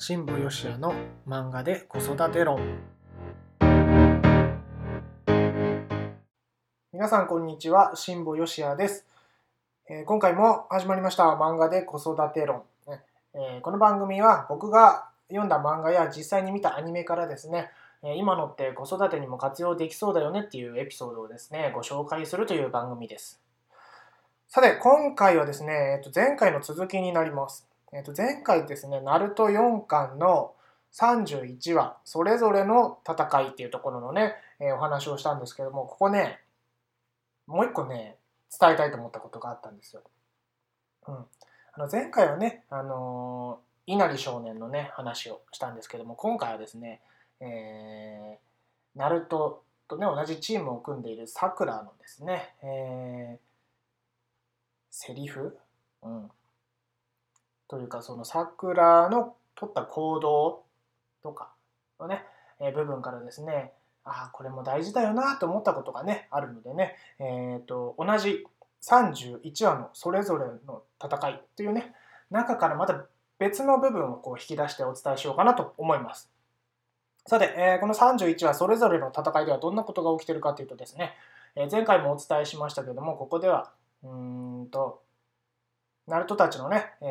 新保義也の漫画で子育て論。皆さんこんにちは。新保義也です、えー今回も始まりました。漫画で子育て論、えーこの番組は僕が読んだ漫画や実際に見たアニメからですね。今のって子育てにも活用できそうだよねっていうエピソードをですねご紹介するという番組です。さて今回はですね、えっと、前回の続きになります。えっと、前回ですね、ナルト4巻の31話、それぞれの戦いっていうところのね、えーお話をしたんですけども、ここね、もう一個ね、伝えたいと思ったことがあったんですよ。うん。あの前回はね、あのー稲荷少年のね、話をしたんですけども、今回はですね、えー、ナルトとね、同じチームを組んでいるさくらのですね、えー、セリフ？うん。というかその桜の取った行動とかのね、えー部分からですねああこれも大事だよなと思ったことがねあるのでね、えー、と同じ31話のそれぞれの戦いというね中からまた別の部分をこう引き出してお伝えしようかなと思います。さて、えーこの31話それぞれの戦いではどんなことが起きてるかというとですね、えー前回もお伝えしましたけどもここではうんとナルトたちのね、え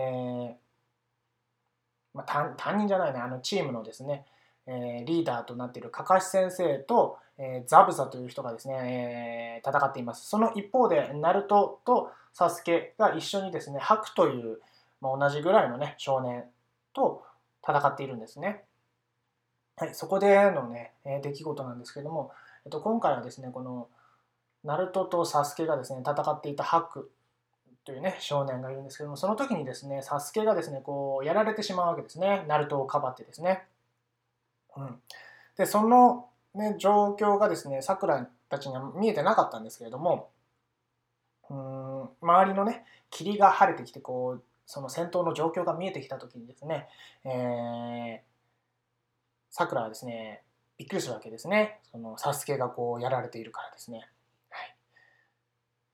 まあ、担任じゃないね、あのチームのですね、えーリーダーとなっているカカシ先生と、えーザブサという人がですね、えー戦っています。その一方で、ナルトとサスケが一緒にですね、ハクという、まあ、同じぐらいのね、少年と戦っているんですね。はい、そこでのね、え出来事なんですけども、えっと、今回はですね、この、ナルトとサスケがですね、戦っていたハクというね少年がいるんですけどもその時にですねサスケがですねこうやられてしまうわけですね。ナルトをかばってですね、うん、でその、ね、状況がですねさくらたちには見えてなかったんですけれどもうん周りのね霧が晴れてきてこうその戦闘の状況が見えてきた時にですねえさくらはですねびっくりするわけですね。そのサスケがこうやられているからですね。はい。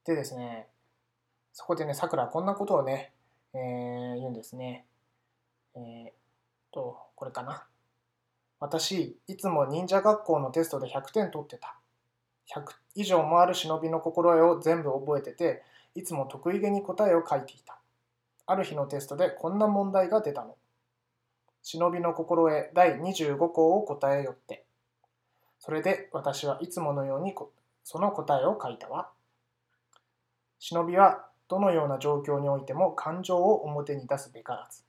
でですねそこでね、さくらこんなことをね、えー言うんですね。えーと、これかな。私、いつも忍者学校のテストで100点取ってた。100以上もある忍びの心得を全部覚えてて、いつも得意げに答えを書いていた。ある日のテストでこんな問題が出たの。忍びの心得第25項を答えよって。それで私はいつものようにその答えを書いたわ。忍びはどのような状況においても感情を表に出すべからず。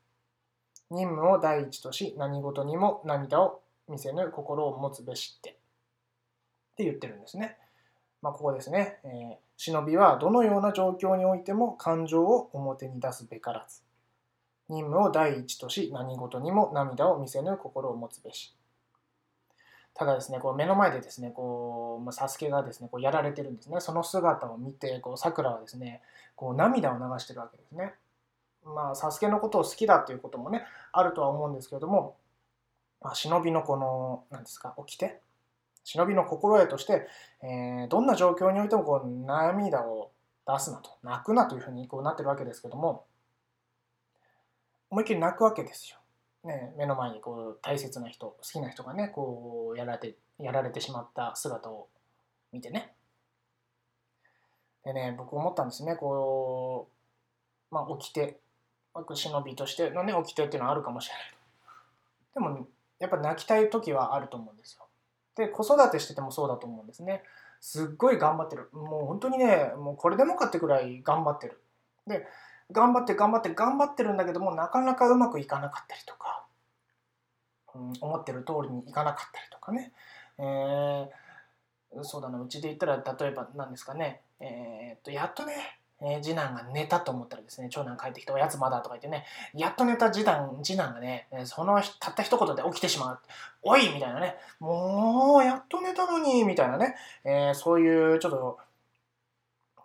任務を第一とし、何事にも涙を見せぬ心を持つべしって。って言ってるんですね。まあ、ここですね。えー忍びはどのような状況においても感情を表に出すべからず。任務を第一とし、何事にも涙を見せぬ心を持つべし。ただですね、こう目の前でですね、こう、まあ、サスケがですね、こうやられてるんですね。その姿を見て、こう、桜はですね、こう涙を流してるわけですね。まあ、サスケのことを好きだっていうこともね、あるとは思うんですけれども、まあ、忍びのこの、なんですか、掟？忍びの心得として、えーどんな状況においてもこう涙を出すなと、泣くなというふうにこうなってるわけですけども、思いっきり泣くわけですよ。ね、目の前にこう大切な人、好きな人がね、こうやられて、やられてしまった姿を見てね。でね、僕思ったんですね、こう、まあ、掟、僕忍びとしてのね、掟っていうのはあるかもしれない。でも、やっぱ泣きたい時はあると思うんですよ。で、子育てしててもそうだと思うんですね。すっごい頑張ってる。もう本当にね、もうこれでもかってくらい頑張ってる。で、頑張って頑張って頑張ってるんだけども、なかなかうまくいかなかったりとか、うん、思ってる通りにいかなかったりとかね。えーそうだな、うちで言ったら、例えば何ですかね、えーっと、やっとね、えー次男が寝たと思ったらですね、長男帰ってきて、おやつまだとか言ってね、やっと寝た次男次男がね、そのたった一言で起きてしまう。おいみたいなね、もう、やっと寝たのにみたいなね、えーそういうちょっと、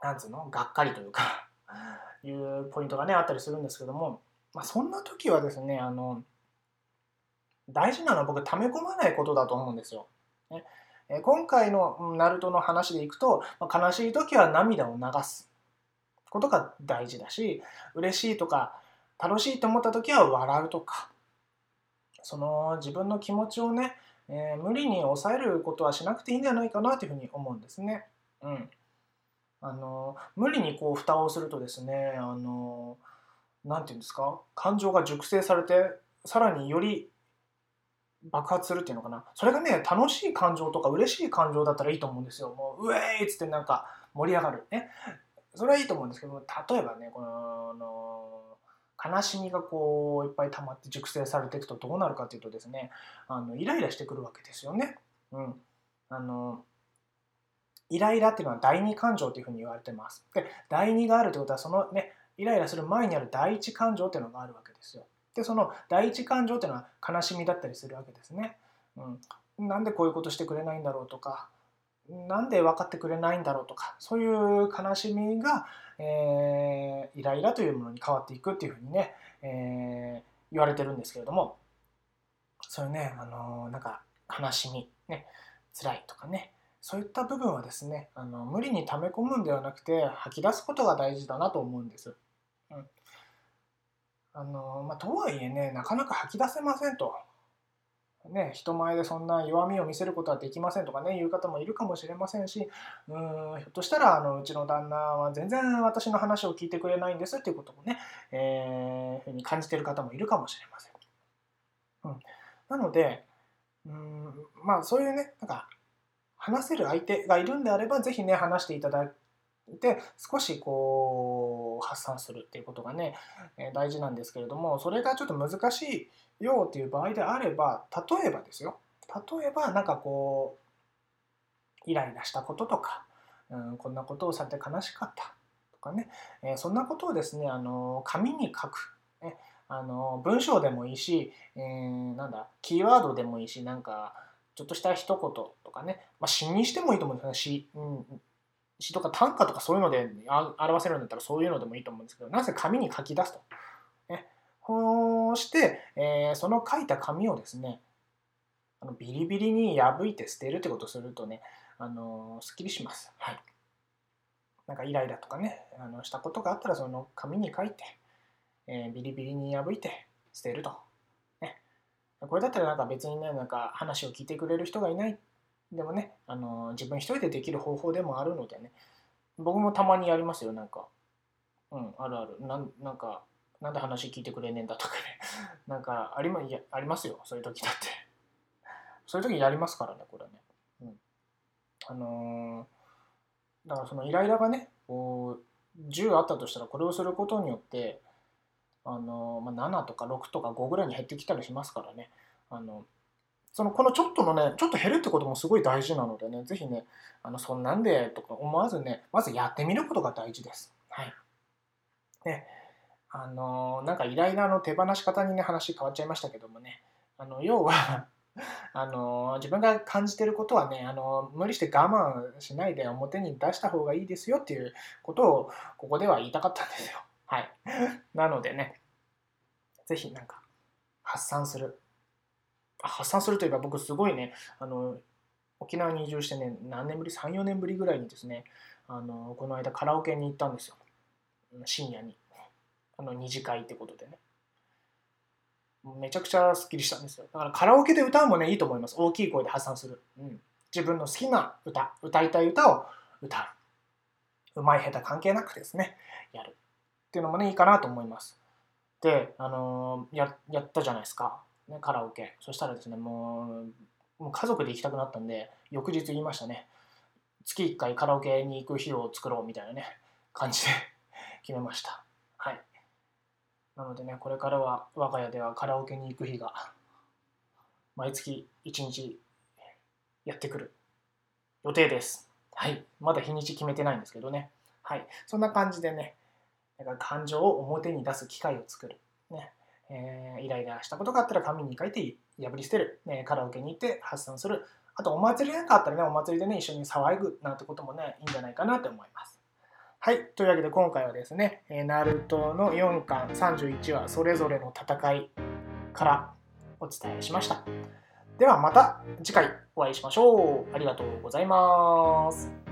なんつうの、がっかりというか、いうポイントがね、あったりするんですけども、まあ、そんな時はですね、あの、大事なのは僕、溜め込まないことだと思うんですよ。ねえ今回のうんナルトの話でいくと、まあ悲しい時は涙を流すことが大事だし、嬉しいとか楽しいと思った時は笑うとか、その自分の気持ちをね、えー、無理に抑えることはしなくていいんじゃないかなというふうに思うんですね。うん、あの無理にこう蓋をするとですねあのなんていうんですか感情が熟成されてさらにより爆発するっていうのかな。それがね楽しい感情とか嬉しい感情だったらいいと思うんですよ。もううえーイっつってなんか盛り上がる。ね。それはいいと思うんですけど例えばねこの悲しみがこういっぱい溜まって熟成されていくとどうなるかというとですねあのイライラしてくるわけですよね。うん、あのイライラっていうのは第二感情というふうに言われてます。で第二があるということはそのねイライラする前にある第一感情っていうのがあるわけですよ。でその第一感情っていうのは悲しみだったりするわけですね。うん、なんでこういうことしてくれないんだろうとかなんで分かってくれないんだろうとかそういう悲しみが、えー、イライラというものに変わっていくっていうふうにね、えー、言われてるんですけれどもそういうね、あのー、なんか悲しみ、ね、辛いとかねそういった部分はですねあの無理に溜め込むんではなくて吐き出すことが大事だなと思うんです。うんあのまあ、とはいえねなかなか吐き出せませんとね、人前でそんな弱みを見せることはできませんとかね言う方もいるかもしれませんしうんひょっとしたらあのうちの旦那は全然私の話を聞いてくれないんですっていうこともね、えー、ふうに感じてる方もいるかもしれません。うん、なのでうんまあそういうねなんか話せる相手がいるんであれば是非ね話していただいて少しこう発散するっていうことがね、え大事なんですけれどもそれがちょっと難しいよっていう場合であれば例えばですよ。例えばなんかこうイライラしたこととか、うん、こんなことをされて悲しかったとかね、え、そんなことをですねあの紙に書く、ね、あの文章でもいいし、えー、なんだキーワードでもいいしなんかちょっとした一言とかね、まあ、詩にしてもいいと思うんですよね詩,、うん、詩とか短歌とかそういうので表せるんだったらそういうのでもいいと思うんですけどなぜ紙に書き出すと。ねこうして、えー、その書いた紙をですねあのビリビリに破いて捨てるってことをするとね、あのすっきりします。はい。なんかイライラとかね、あのしたことがあったらその紙に書いて、えー、ビリビリに破いて捨てると。これだったらなんか別にね、なんか話を聞いてくれる人がいない。でもね、あの自分一人でできる方法でもあるのでね、僕もたまにやりますよ、なんか。うん、あるある。なんなんか、なんで話聞いてくれねえんだとかね なんかあり,、ま、やありますよそういう時だってそういう時やりますからねこれね、うん、あのー、だからそのイライラがねこう10あったとしたらこれをすることによってあの、まあ、7とか6とか5ぐらいに減ってきたりしますからね。あのそのこのちょっとのねちょっと減るってこともすごい大事なのでね是非ねあのそんなんでとか思わずねまずやってみることが大事です。はい。ねあのなんかイライラの手放し方にね話変わっちゃいましたけどもね。あの要は あの自分が感じてることはねあの無理して我慢しないで表に出した方がいいですよっていうことをここでは言いたかったんですよ。はい。なのでね、ぜひなんか発散する。発散するといえば僕すごいね、あの沖縄に移住してね、何年ぶり ?3、4年ぶりぐらいにですね、あのこの間カラオケに行ったんですよ。深夜に。あの二次会ってことでねめちゃくちゃすっきりしたんですよだからカラオケで歌うもねいいと思います大きい声で発散する、うん、自分の好きな歌歌いたい歌を歌ううまい下手関係なくですねやるっていうのもねいいかなと思いますであのー、ややったじゃないですか、ね、カラオケそしたらですねもうもう家族で行きたくなったんで翌日言いましたね月1回カラオケに行く日を作ろうみたいなね感じで 決めましたはいなのでね、これからは我が家ではカラオケに行く日が毎月1日やってくる予定です。はい。まだ日にち決めてないんですけどね。はい。そんな感じでね、だから感情を表に出す機会を作る。ね。えー、イライラしたことがあったら紙に書いて破り捨てる。ね、カラオケに行って発散する。あとお祭りなんかあったらね、お祭りでね、一緒に騒ぐなんてこともね、いいんじゃないかなと思います。はい。というわけで今回はですね、えー、ナルトの4巻31話それぞれの戦いからお伝えしました。ではまた次回お会いしましょう。ありがとうございます。